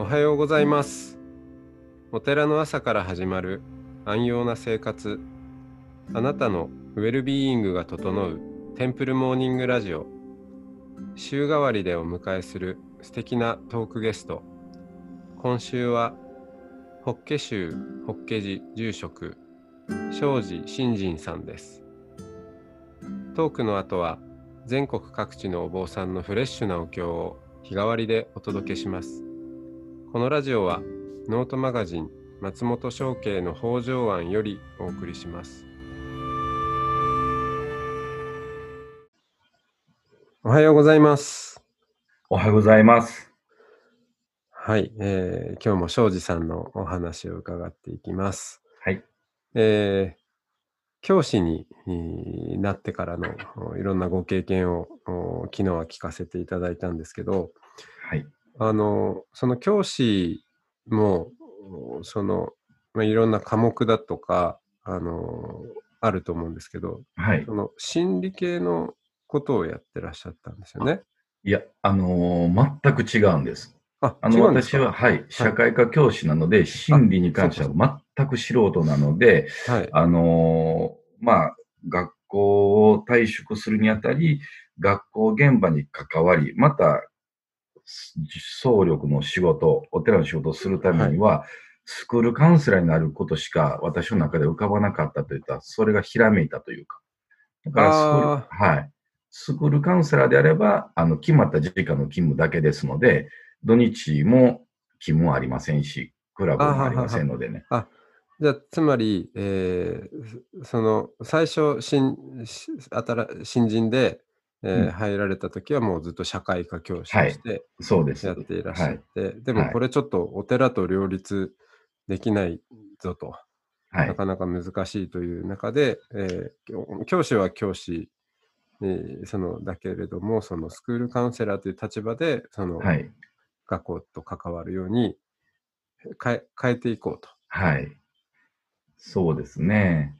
おはようございます。お寺の朝から始まる安養な生活。あなたのウェルビーイングが整うテンプルモーニングラジオ。週替わりでお迎えする素敵なトークゲスト。今週は法華宗法華寺住職庄司新人さんです。トークの後は全国各地のお坊さんのフレッシュなお経を日替わりでお届けします。このラジオはノートマガジン松本商家の北条庵よりお送りしますおはようございますおはようございます。はい、えー今日も庄司さんのお話を伺っていきますはい。えー教師にえーなってからのおいろんなご経験をお昨日は聞かせていただいたんですけど、はい。あのその教師もおその、まあ、いろんな科目だとかあのあると思うんですけどはいそ。の心理系のことをやってらっしゃったんですよね。いや、あのー全く違うんです。ああの、私は、はい、社会科教師なので、心理に関しては全く素人なので、はいあのーまあ、学校を退職するにあたり、学校現場に関わり、また、総力の仕事、お寺の仕事をするためには、スクールカウンセラーになることしか私の中で浮かばなかったといったら、それがひらめいたというか。だからスクール、あはい。スクールカウンセラーであれば、あの、決まった時間の勤務だけですので、土日も勤務はありませんし、クラブもありませんのでね。じゃあつまり、えーその最初新し新新人で、えーうん入られた時はもうずっと社会科教師としてそうです。やっていらっしゃって、でもはいこれちょっとお寺と両立できないぞと、はいな。かなか難しいという中で、えー教教師は教師、えーそのだけれどもそのスクールカウンセラーという立場でその、はい。学校と関わるように変え変えていこうと。はい。そうですね。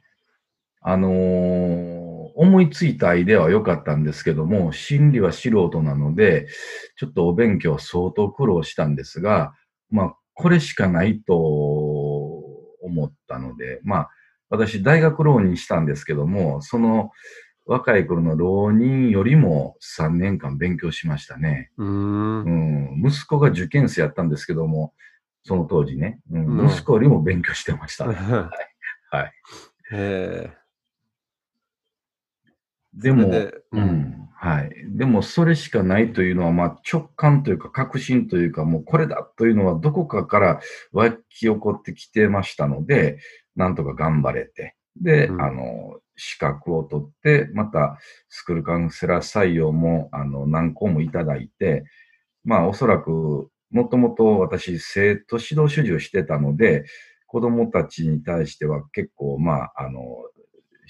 あのー思いついたアイデアは良かったんですけども、心理は素人なので、ちょっとお勉強は相当苦労したんですが、まあ、これしかないと思ったので、まあ、私、大学浪人したんですけども、その若い頃の浪人よりも3年間勉強しましたね。うーん。うん、息子が受験生やったんですけども、その当時ね、うん。うん。息子よりも勉強してました。はい。えでも、でううんん、はい。でも、それしかないというのは、まあ、直感というか、確信というか、もうこれだというのは、どこかから湧き起こってきてましたので、なんとか頑張れて、で、うん。あの、資格を取って、また、スクールカウンセラー採用も、あの、何校もいただいて、まあ、おそらく、もともと私、生徒指導主事をしてたので、子供たちに対しては結構、まあ、あの、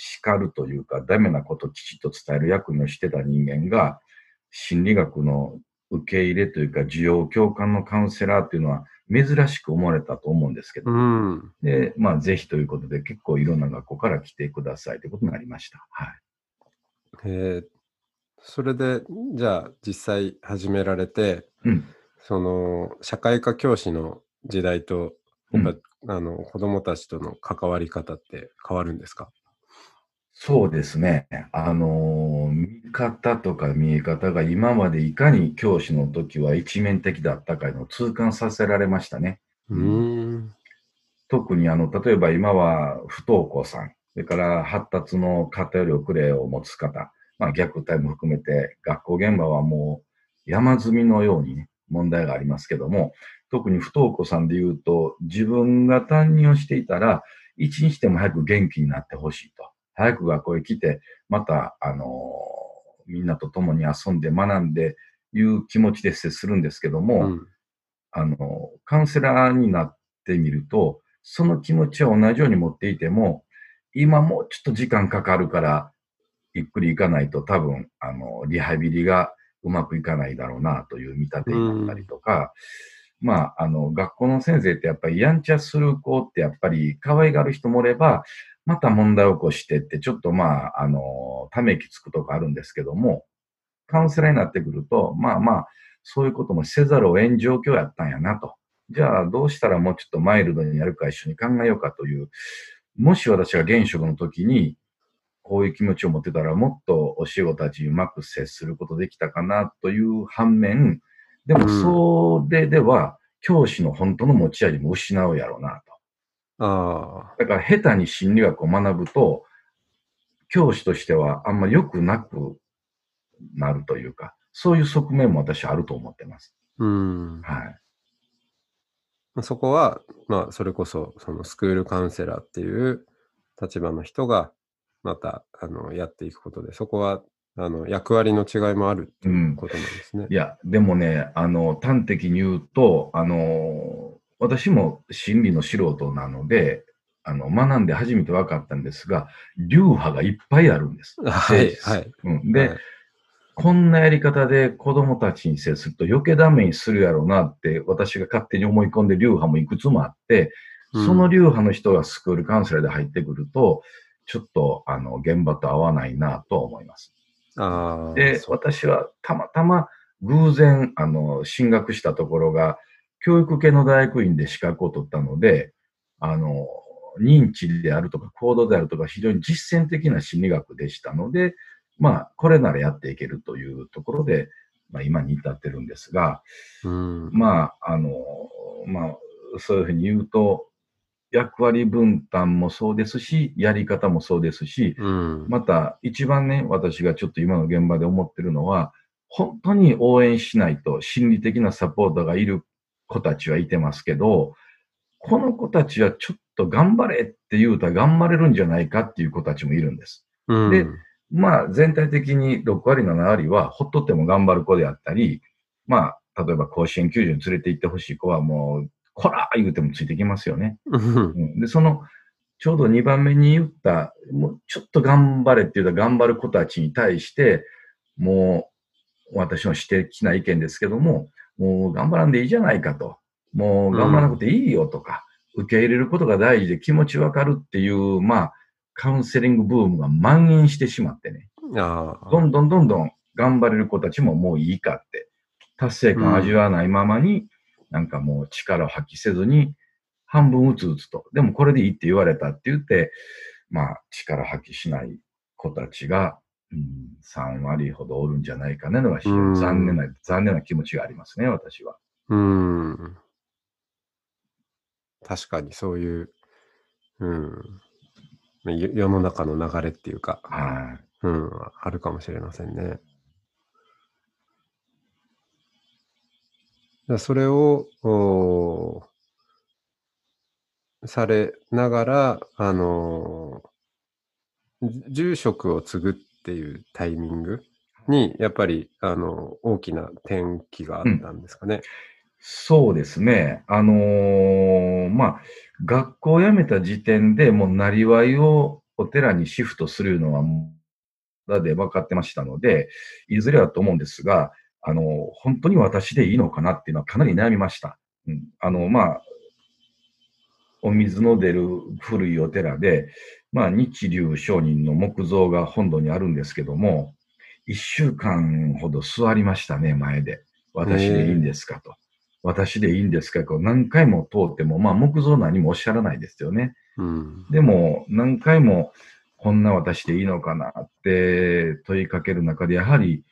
叱るというか、ダメなことをきちっと伝える役目をしてた人間が、心理学の受け入れというか、需要共感のカウンセラーっていうのは珍しく思われたと思うんですけど、うん。で、まあ、ぜひということで、結構いろんな学校から来てくださいということになりました。はい。えーそれで、じゃあ実際始められて、うん。その社会科教師の時代と、うんあの子供たちとの関わり方って変わるんですか？そうですね。あのー見方とか見え方が今までいかに教師の時は一面的だったかいうのを痛感させられましたね。うーん。特にあの、例えば今は不登校さん、それから発達の偏り遅れを持つ方、まあ虐待も含めて学校現場はもう山積みのようにね、問題がありますけども、特に不登校さんで言うと、自分が担任をしていたら、一日でも早く元気になってほしいと。早く学校へ来て、また、あのみんなと共に遊んで学んでいう気持ちで接するんですけども、うん。あの、カウンセラーになってみると、その気持ちは同じように持っていても、今もうちょっと時間かかるから、ゆっくり行かないと多分、あの、リハビリがうまくいかないだろうなという見立てになったりとか、まあ、あの、学校の先生ってやっぱりやんちゃする子ってやっぱり可愛がる人もおれば、また問題起こしてって、ちょっとまあ、あの、ため息つくとかあるんですけども、カウンセラーになってくると、まあまあ、そういうこともせざるを得ん状況やったんやなと。じゃあどうしたらもうちょっとマイルドにやるか一緒に考えようかという、もし私が現職の時に、こういう気持ちを持ってたら、もっとお仕事たちにうまく接することできたかなという反面、でもそれでは、教師の本当の持ち味も失うやろうなと。ああ。だから下手に心理学を学ぶと、教師としてはあんま良くなくなるというか、そういう側面も私あると思ってます。うん。はい。そこは、まあ、それこそ、そのスクールカウンセラーっていう立場の人が、また、あの、やっていくことで、そこは、あの、役割の違いもあるっていうことなんですね。いや、でもね、あの、端的に言うと、あの、私も心理の素人なので、あの、学んで初めて分かったんですが、流派がいっぱいあるんです。はい、はい。うん、で、はいこんなやり方で子供たちに接すると余計ダメにするやろうなって私が勝手に思い込んで流派もいくつもあって、うんその流派の人がスクールカウンセラーで入ってくると、ちょっとあの現場と合わないなと思います。ああ。で、私はたまたま偶然あの進学したところが教育系の大学院で資格を取ったので、あの、認知であるとか行動であるとか非常に実践的な心理学でしたので、まあ、これならやっていけるというところで、まあ、今に至ってるんですが、うん。まあ、あの、まあ、そういうふうに言うと、役割分担もそうですし、やり方もそうですし、うん。また一番ね、私がちょっと今の現場で思ってるのは、本当に応援しないと心理的なサポートがいる子たちはいてますけど、この子たちはちょっと頑張れって言うたら頑張れるんじゃないかっていう子たちもいるんです。うんでまあ全体的に6割、7割はほっとっても頑張る子であったり、まあ例えば甲子園球場に連れて行ってほしい子はもう、こらー言うてもついてきますよね。うんうんで、その、ちょうど2番目に言った、もうちょっと頑張れって言うたら頑張る子たちに対して、もう、私の私的な意見ですけども、もう頑張らんでいいじゃないかと。もう頑張らなくていいよとか、受け入れることが大事で気持ちわかるっていう、まあ、カウンセリングブームが蔓延してしまってね。どんどんどんどん頑張れる子たちももういいかって、達成感を味わわないままに、なんかもう力を発揮せずに、半分うつうつと、でもこれでいいって言われたって言って、まあ力発揮しない子たちが、うん、3割ほどおるんじゃないかねのが残念な、残念な気持ちがありますね、私は。うん。確かにそういう、うん。世の中の流れっていうか、はい。うん、あるかもしれませんね。それを、おされながら、あのじ住職を継ぐっていうタイミングに、やっぱり、あの、大きな転機があったんですかね。そうですね。あのーまあ、学校を辞めた時点でもうなりわいをお寺にシフトするのはもう、だで分かってましたので、いずれはと思うんですが、あのー本当に私でいいのかなっていうのはかなり悩みました。うん、あの、まあ、お水の出る古いお寺で、まあ、日流上人の木像が本堂にあるんですけども、一週間ほど座りましたね、前で。私でいいんですかと。私でいいんですかこう何回も通っても、まあ木像何もおっしゃらないですよね。うん。でも何回もこんな私でいいのかなって問いかける中で、やはり、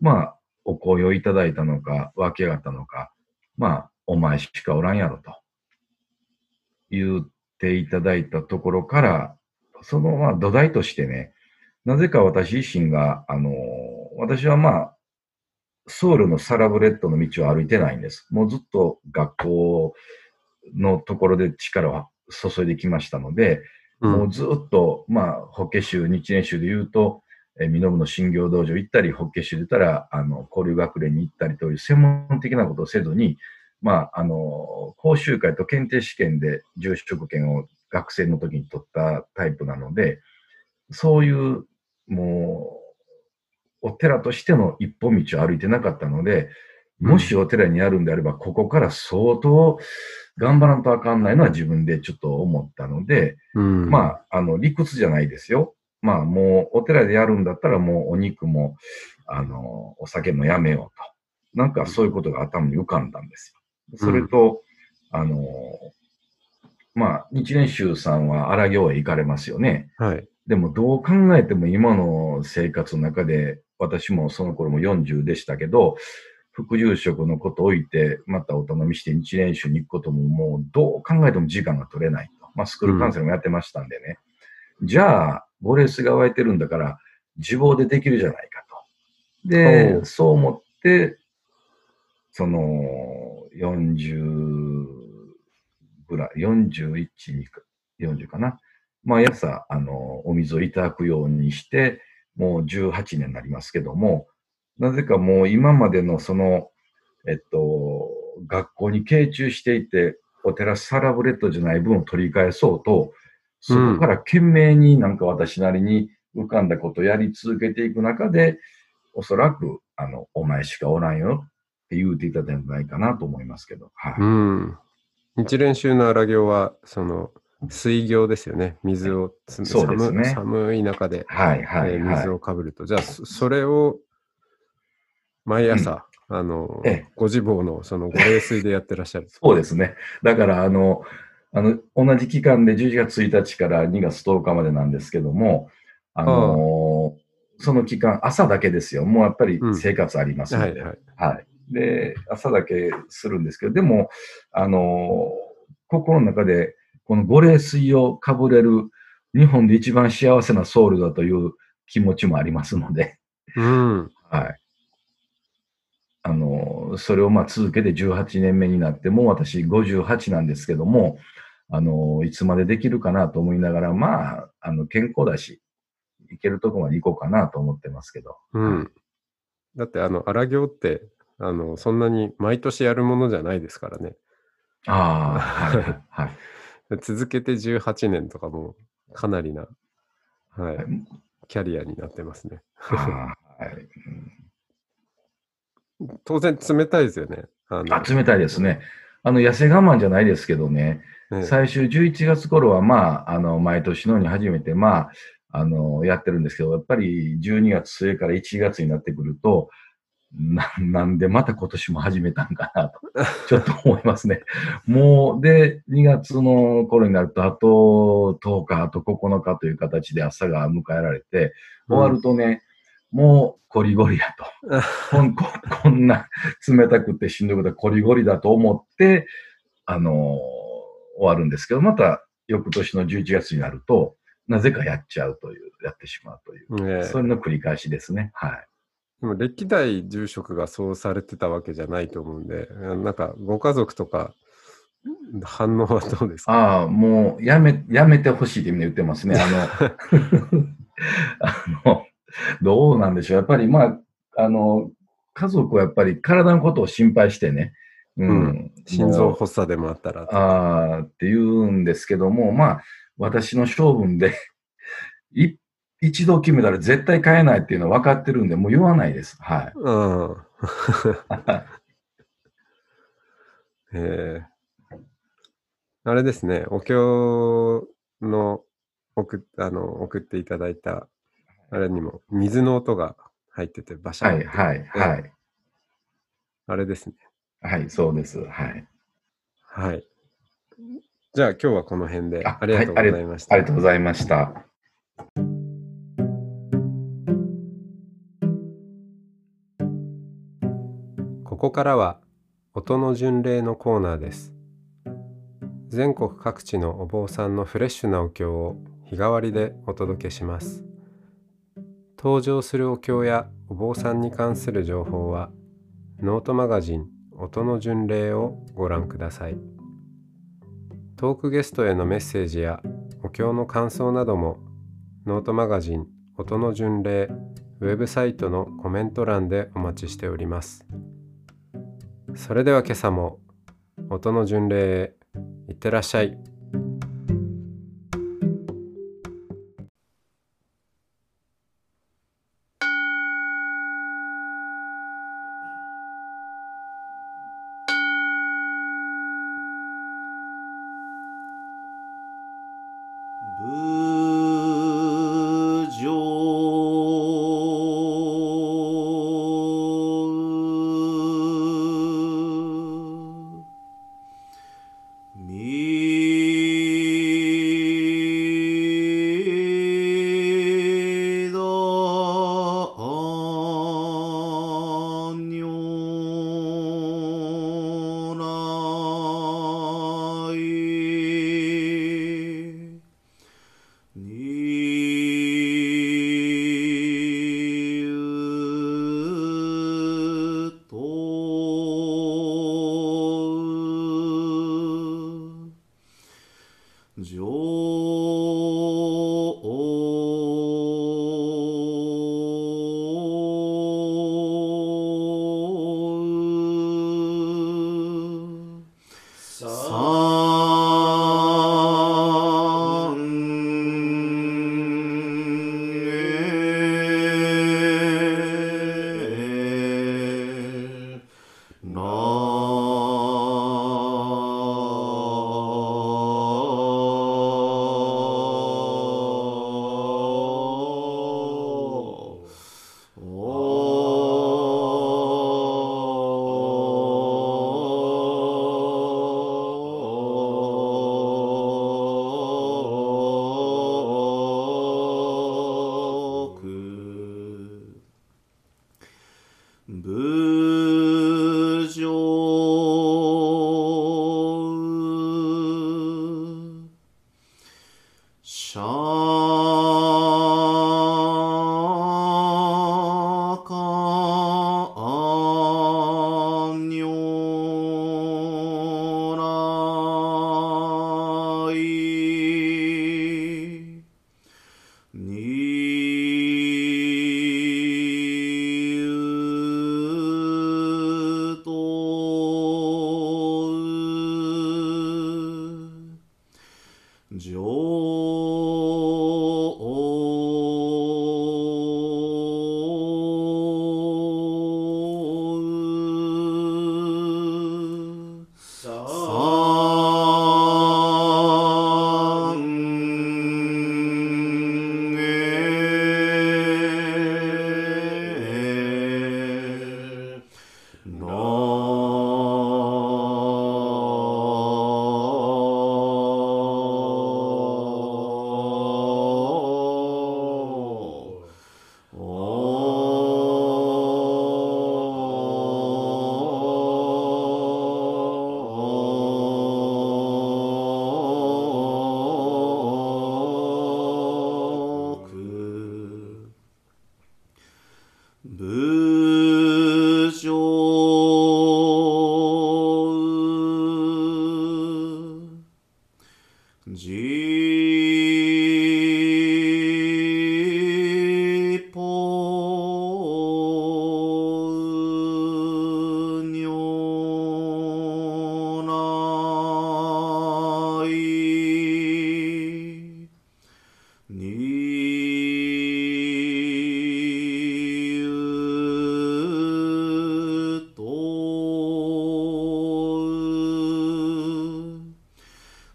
まあお声をいただいたのか、湧き上がったのか、まあお前しかおらんやろと言っていただいたところから、そのまあ土台としてね、なぜか私自身が、あの、私はまあ、ソウルのサラブレッドの道を歩いてないんです。もうずっと学校のところで力を注いできましたので、うんもうずっと、まあ、法華宗、日蓮宗で言うと、えー、身延の新行道場行ったり、法華宗で言ったら、あの、交流学連に行ったりという専門的なことをせずに、まあ、あの、講習会と検定試験で住職権を学生の時に取ったタイプなので、そういう、もう、お寺としての一本道を歩いてなかったので、もしお寺にあるんであれば、ここから相当頑張らんとあかんないのは自分でちょっと思ったので、うん、まあ、あの、理屈じゃないですよ。まあ、もう、お寺でやるんだったら、もう、お肉も、あの、お酒もやめようと。なんか、そういうことが頭に浮かんだんですよ。それと、あの、まあ、日蓮宗さんは荒行へ行かれますよね。はい。でもどう考えても今の生活の中で、私もその頃も40でしたけど、副住職のことを置いて、またお頼みして日蓮宗に行くことももうどう考えても時間が取れないと。まあ、スクールカウンセラーもやってましたんでね。じゃあ、ごレースが湧いてるんだから、自暴でできるじゃないかと。でそう思って、その、40ぐらい、41に、40かな。毎朝、あの、お水をいただくようにして、もう18年になりますけども、なぜかもう今までのその、えっと、学校に傾注していて、お寺サラブレッドじゃない分を取り返そうと、そこから懸命になんか私なりに浮かんだことをやり続けていく中で、おそらく、あの、お前しかおらんよって言うていたんじゃないかなと思いますけど。はい。うん。日蓮宗の荒行は、その、水行ですよね。水をつそうですね寒寒い中で、はい、はい、えーはい水。をかぶると。じゃあ、そそれを毎朝、あのええ、ご自坊のそのご冷水でやってらっしゃる。そうですね。だから、あの、あの、同じ期間で11月1日から2月10日までなんですけども、あのその期間、朝だけですよ。もうやっぱりうん生活ありますので。はいはい。はい。で、朝だけするんですけど、でも、あの心の中で、この五霊水をかぶれる日本で一番幸せなソウルだという気持ちもありますので、うん。はい。あの、それをまあ続けて18年目になって、もう私58なんですけども、あの、いつまでできるかなと思いながら、まあ、あの、健康だし、行けるとこまで行こうかなと思ってますけど。うん。だって、あの、荒行って、あの、そんなに毎年やるものじゃないですからね。ああ、はい。続けて18年とかも、かなりな、はい、はいキャリアになってますね。はいうん当然冷たいですよね。あ冷たいですね。あの、痩せ我慢じゃないですけどね、ね最終11月頃は、まあ、あの、毎年のように初めて、まあ、あの、やってるんですけど、やっぱり12月末から1月になってくると、ななんでまた今年も始めたんかなと、ちょっと思いますね。もう、で、2月の頃になると、あと10日、あと9日という形で朝が迎えられて、終わるとね、もう、こりごりやと。こんここんな冷たくてしんどいことはこりごりだと思って、あのー終わるんですけど、また翌年の11月になると、なぜかやっちゃうという、やってしまうという、ねえそれの繰り返しですね。はい。でも歴代住職がそうされてたわけじゃないと思うんで、なんかご家族とか反応はどうですか？ああ、もう、やめ、やめてほしいってみんな言ってますね。あの、あの、どうなんでしょう。やっぱり、まあ、あの、家族はやっぱり体のことを心配してね、うん。心臓もう発作でもあったら。あーって言うんですけども、まあ、私の性分で、い一度決めたら絶対変えないっていうのは分かってるんで、もう言わないです。はい。うん。えーあれですね、お経の送っあの送っていただいたあれにも水の音が入っててバシャンはい、はい、はい。あれですね。はい、そうです。はい。はい。じゃあ今日はこの辺であありがとうございました。ありがとうございました。ここからは音の巡礼のコーナーです。全国各地のお坊さんのフレッシュなお経を日替わりでお届けします。登場するお経やお坊さんに関する情報はノートマガジン音の巡礼をご覧ください。トークゲストへのメッセージやお経の感想などもノートマガジン音の巡礼ウェブサイトのコメント欄でお待ちしております。それでは今朝も音の巡礼へいってらっしゃい。無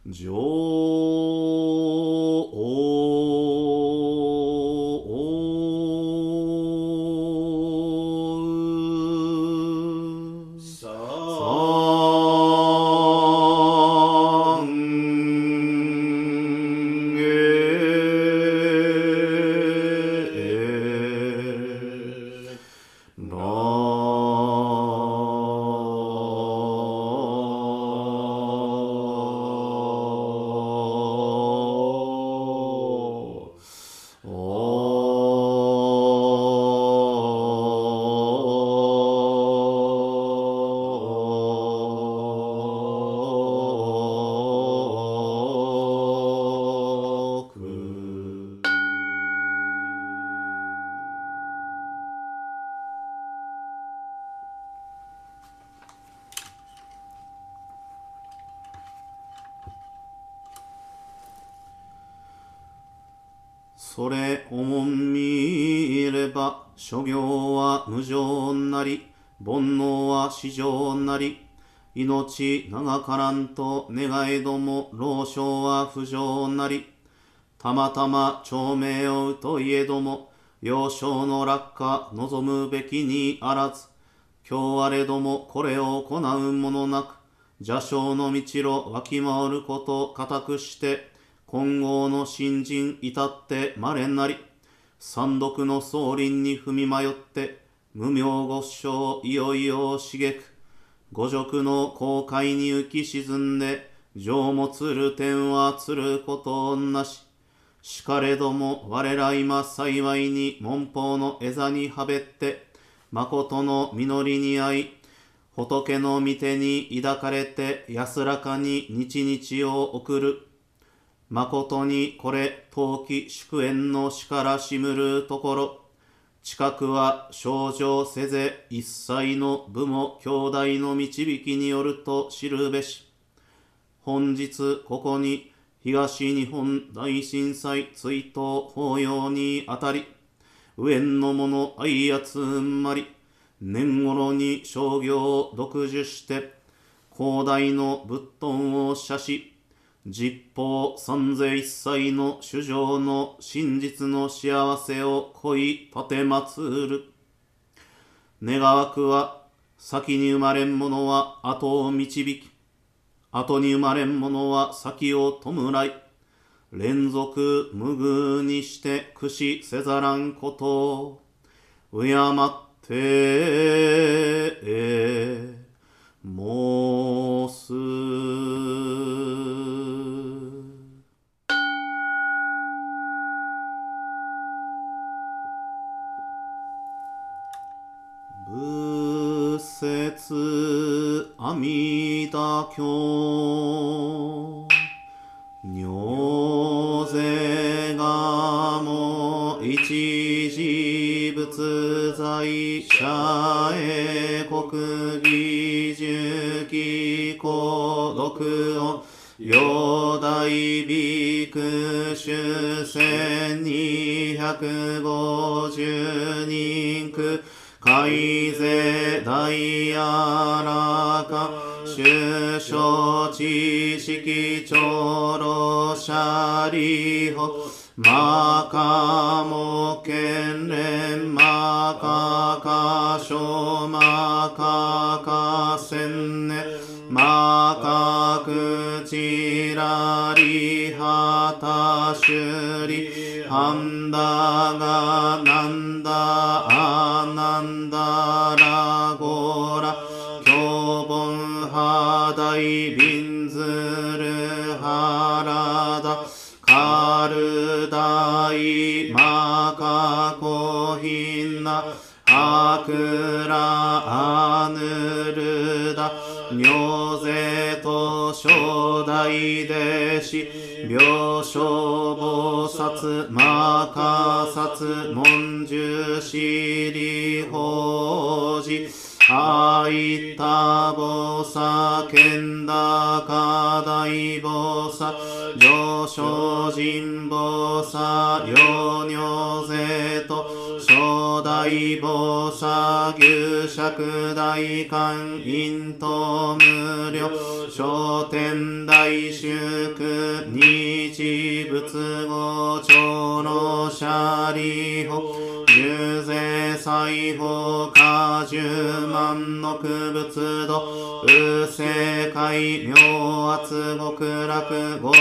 上諸行は無常なり煩悩は至上なり命長からんと願いども老少は不浄なりたまたま長命をうといえども幼少の落下望むべきにあらず今日あれどもこれを行うものなく邪性の道路わきまわること固くして今後の新人至って稀なり三毒の総輪に踏み迷って無名ご唱いよいよ茂く五辱の航海に浮き沈んで情もつる点はつることなし。しかれども我ら今幸いに門法の枝にはべって誠の実りに合い仏の御手に抱かれて安らかに日々を送る。誠にこれ陶器祝宴のしからしむるところ。近くは症状せぜ一切の部も兄弟の導きによると知るべし。本日ここに東日本大震災追悼法要にあたり上の者愛集まり年頃に商業を独自して広大の仏頓を写し実法三世一切の主情の真実の幸せを恋立てまつる。願わくは、先に生まれん者は後を導き、後に生まれん者は先を弔い、連続無偶にして駆使せざらんことを、敬って、もうす。月阿弥陀経尿税がも一時仏在者へ国技十期孤独を両大ビク主千二百五十人区。海税大やらか首相知識長老者利法マカモ県連マカカショマカカセンネマカクチラリハタシュリハンダガナンダアクラアヌルダ尿税と初代弟子病床菩薩マカサツ文殊師利法寺あいたぼさけんだかだいぼさ上昇人ぼさよ尿税と初代ぼさ牛尺大観陰と無料商店大祝日仏語長老者利法重税裁法果十万の区仏度右世界明圧極楽合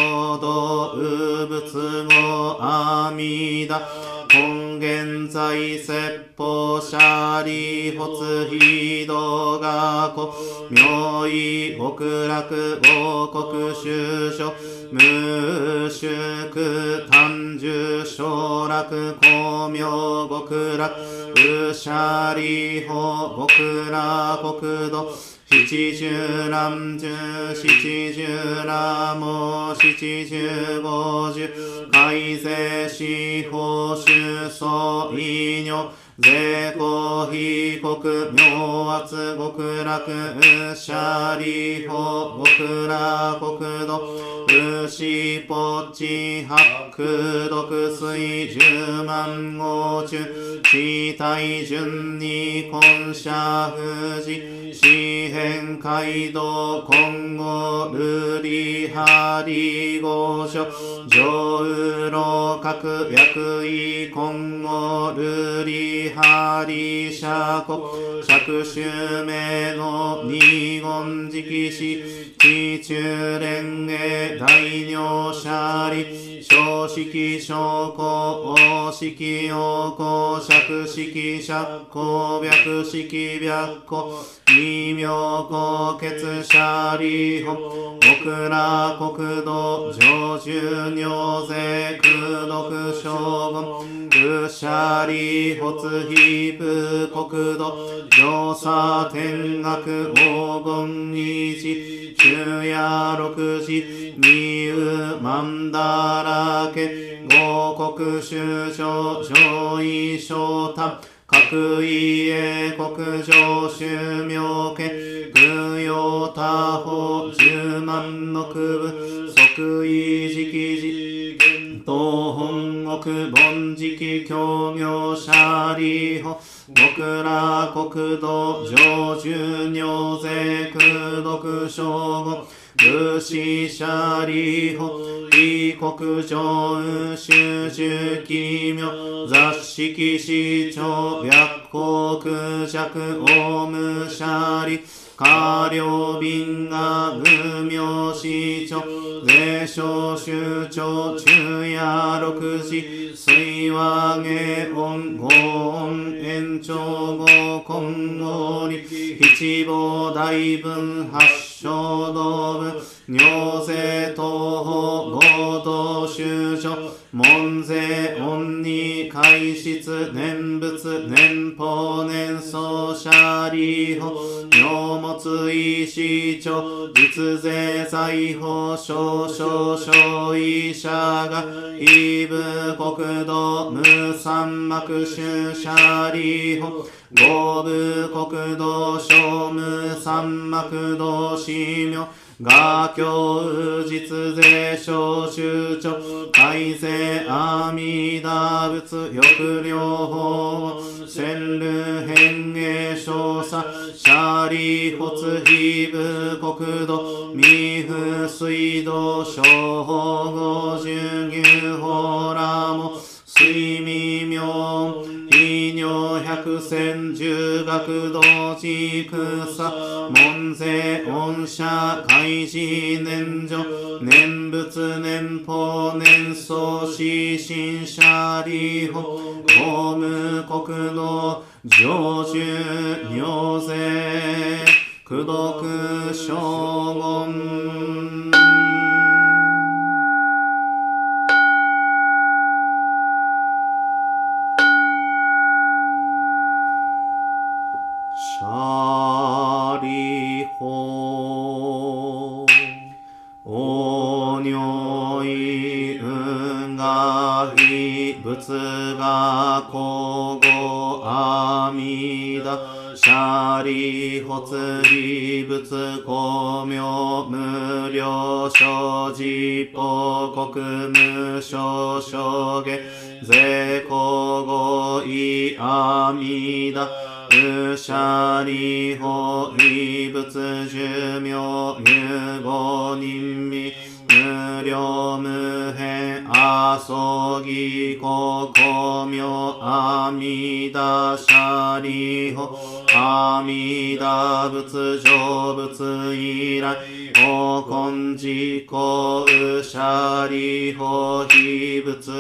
道右仏語阿弥陀根現在説法者利発非道学校明意極楽王国修書無宿単樹昇楽光明極楽宇者利法極楽国土七十南十七十羅網七十五十改正司法主総医尿税公被告明圧極楽者利法極楽国土牛ポチ白毒水十万号中地体順に根社富士四辺街道今後ルリハリ御所上右老各役位今後ルリハリ社国釈州名の二言直視地中連営大尿者利小式小公大式陽公釈式釈公白式白公異名公血者利法極楽国土上州尿税空毒将軍愚者利発非部国土上差天学黄金一昼夜六時二右万だらけ五国首相上位昇太。各家国上宗明家空用他法十万の区分即位直時東本国凡直協業者利法極楽国土上州尿税空毒将軍武士者利法異国上修習奇妙。雑式市長白国弱オムシャリ下領便が無名市長税商州長中夜六時水和下音五音延長五今後に七宝大分八小道部尿税東方合同修所門税恩に開室念仏年法年奏者利法尿物医師長実税財法少々小医者が異部国土無三幕主者利法五部国土小無三幕土死名画教実税小集長改正阿弥陀仏抑量法千流変化少佐シャリ発非部国土未不水道小法五十牛法ラモ水未明異尿百戦十学道地草門税恩社開示年女念仏年法年相死新社利法公務国道上州尿税功徳将仏がこごあみだシャリホツリ仏公明無料所持報国無償証下税公語意阿弥陀無者利法異仏寿命有五人味無料無変阿葬儀公公明阿弥陀者利法阿弥陀仏成仏以来お根自公有者利法非仏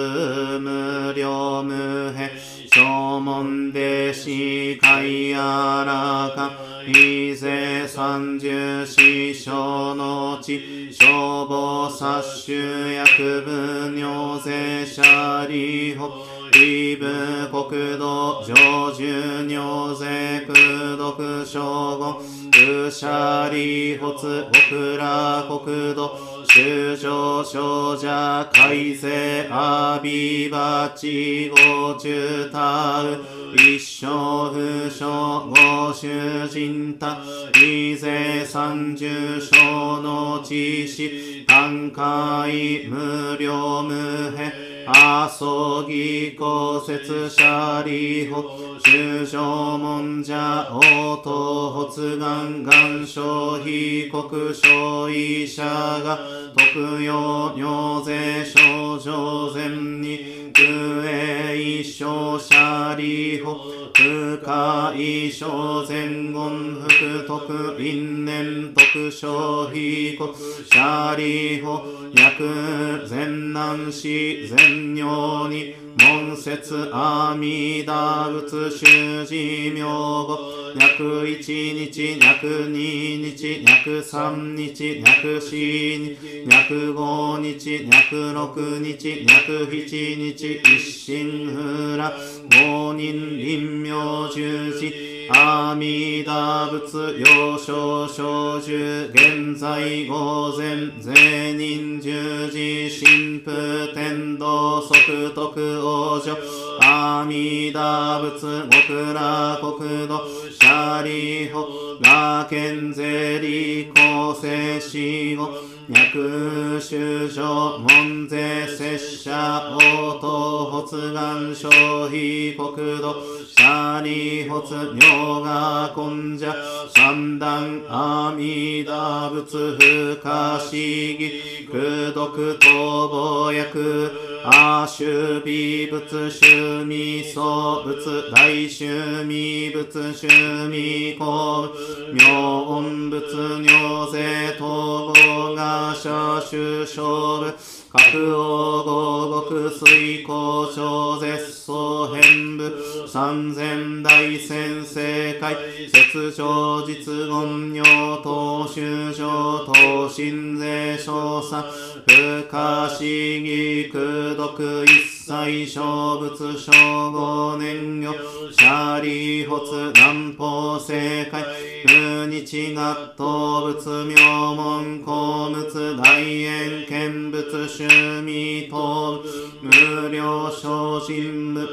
無料無変正門弟子海やらか伊勢三十四章の地消防殺種薬分尿税者利法異部国土上州尿税空毒将軍武者利発奥ら国土修上少者改正阿ビバチゴ中タウ一生不詳ご主人た伊勢三十章の知識単海無料無変阿蘇義公説者利法中小門者応答発願願書被告所医者が特用尿税症状前に空営一生者利法空下一生前言福徳因縁徳消被告者利法薬前難死前尿に門説阿弥陀仏修持名簿。約一日約二日約三日約四日約五日約六日約七日一心不乱。五人臨明十字阿弥陀仏幼少小寿現在午前税人十字神父天道即徳王女阿弥陀仏極楽国土シャリホラケンゼリ公正死後脈修正門税拙者応答発願消費国土シャリホツ尿が根者三段阿弥陀仏不可思議空毒逃亡薬阿修美仏修味僧仏大修味仏修味公妙音仏尿税統合が社修勝部各王合極水高小絶相変部。三千大先生会雪上実言尿等修上等心税少佐不可思議空毒一切小仏小五年魚シャリー発南方正解無日学頭仏名門公仏大円見仏趣味等無料精進部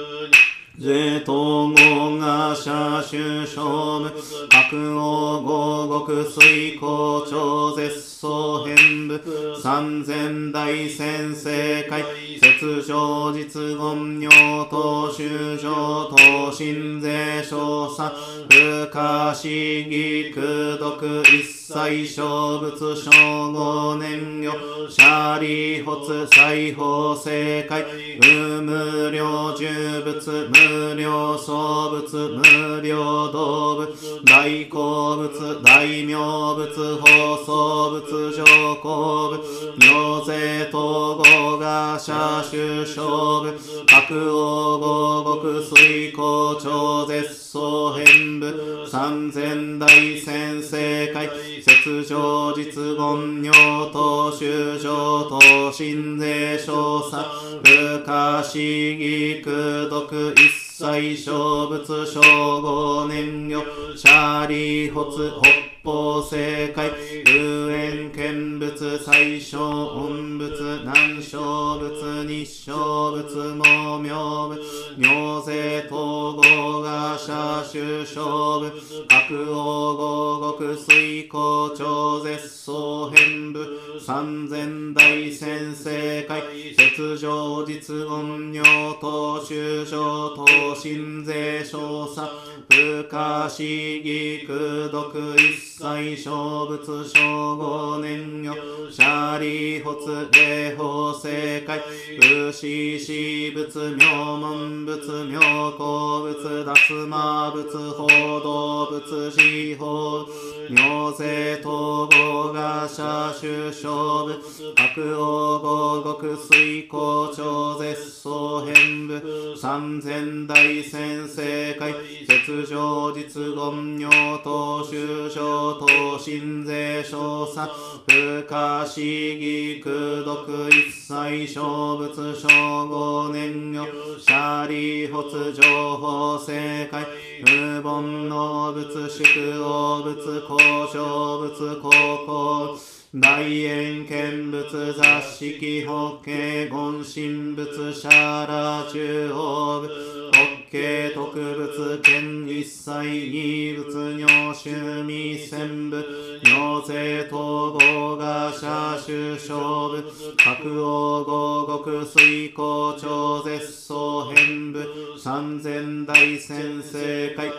税統合が社主勝負白王合国水校長絶相変部。三千大先生会。雪上実言尿等修上等心税少佐。不可思議空毒一切小仏小五年魚シャリ発裁縫正解無無量重仏。無量創仏。無量動物大好物大名物放送物上皇物妙税統合が社主勝負白王合国水校長絶総編部三千大先生会雪上実言尿等修正等心税少佐不可思議空毒一切小仏小五年魚シャリ発北方正解有縁見物最小音仏南小仏日小仏毛明仏。尿税統合が社主勝負。白王合国水校長絶相変部。三千大先生会。雪上実言尿等修上等心税少佐。不可思議空毒一切祭小仏小五年魚シャリ発霊法正解武士士仏名門仏妙高仏脱魔仏報道仏司法。尿税統合が社主勝負。白王合国水校長絶相変部。三千大先生会雪上実言尿等修上等心税少佐不可思議空毒一切小仏小五年魚シャリ発情報正解無凡の仏宿王仏交渉仏高校大円見物雑式法華言神仏シャラ中央部法華特仏見一切二仏尿趣味千部尿税統合が社主勝負白王合国水校長絶相変部三千大先生会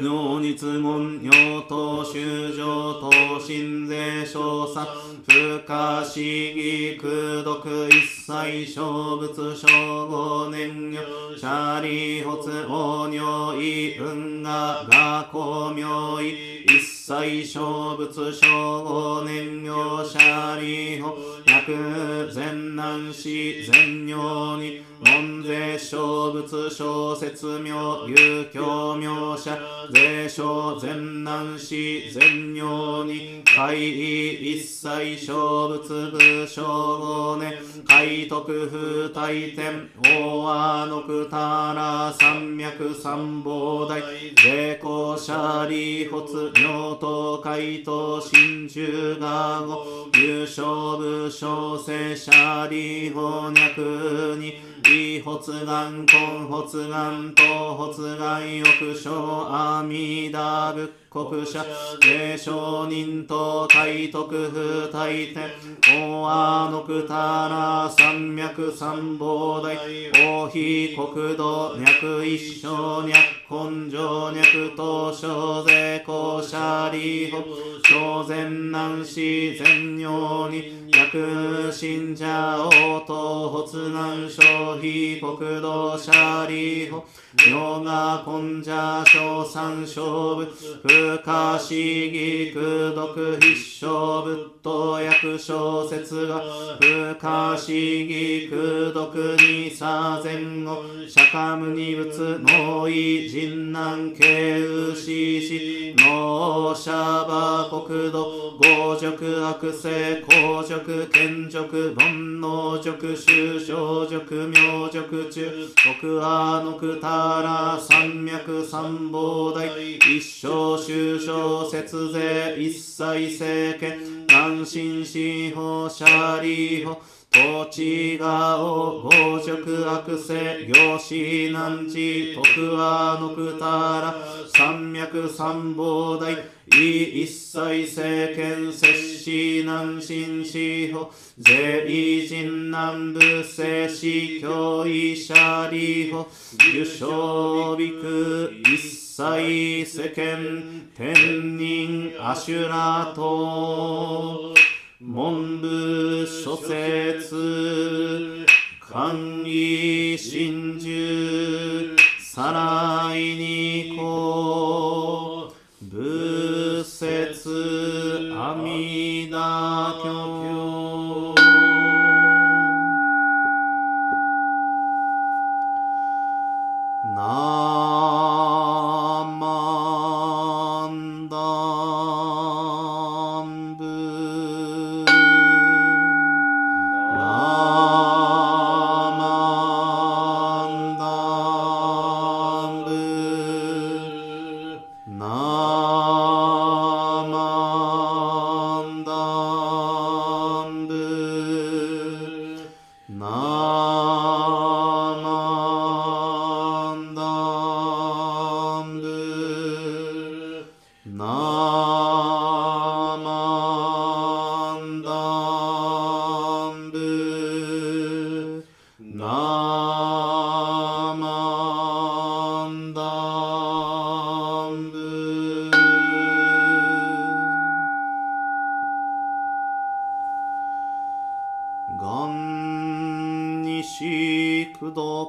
尿日言尿等修上等心税少佐不可思議空毒一切小仏小五年魚シャリ発王尿意運河が公明意一切小仏小五年魚シャリ法薬善難死善尿に。門税小仏小説名有教名者税小善難死善尿に会意一切小仏部小五年海徳風大天大和のくたら山脈三宝大税公シ利発尿等海等真珠がご優勝部小生シャリ法脈に異発願根発願等発願欲生阿弥陀仏国者霊承人と体徳風大天大和のくたら山脈三宝大大非国土脈一生脈根性脈と小税公社利法当然難し善用に薬信者応答発難消費国土社利法妙が根者小三勝負不可思議空読必勝仏と役小説が不可思議空読にさ前後釈迦無二仏脳意人難慶右死死脳シャバ国土合辱悪性公辱賢辱煩悩辱修正辱明辱中徳阿のくたら三脈三宝大一生修正節税一切政権乱心司法シャリ法土地がお強辱悪性行死難地徳阿のくたら三脈三宝大一切政権摂氏難心司法税理人南部聖司教医者利法受賞美句一切世間天人アシュラと。文部諸説管理真珠さら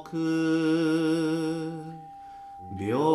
くど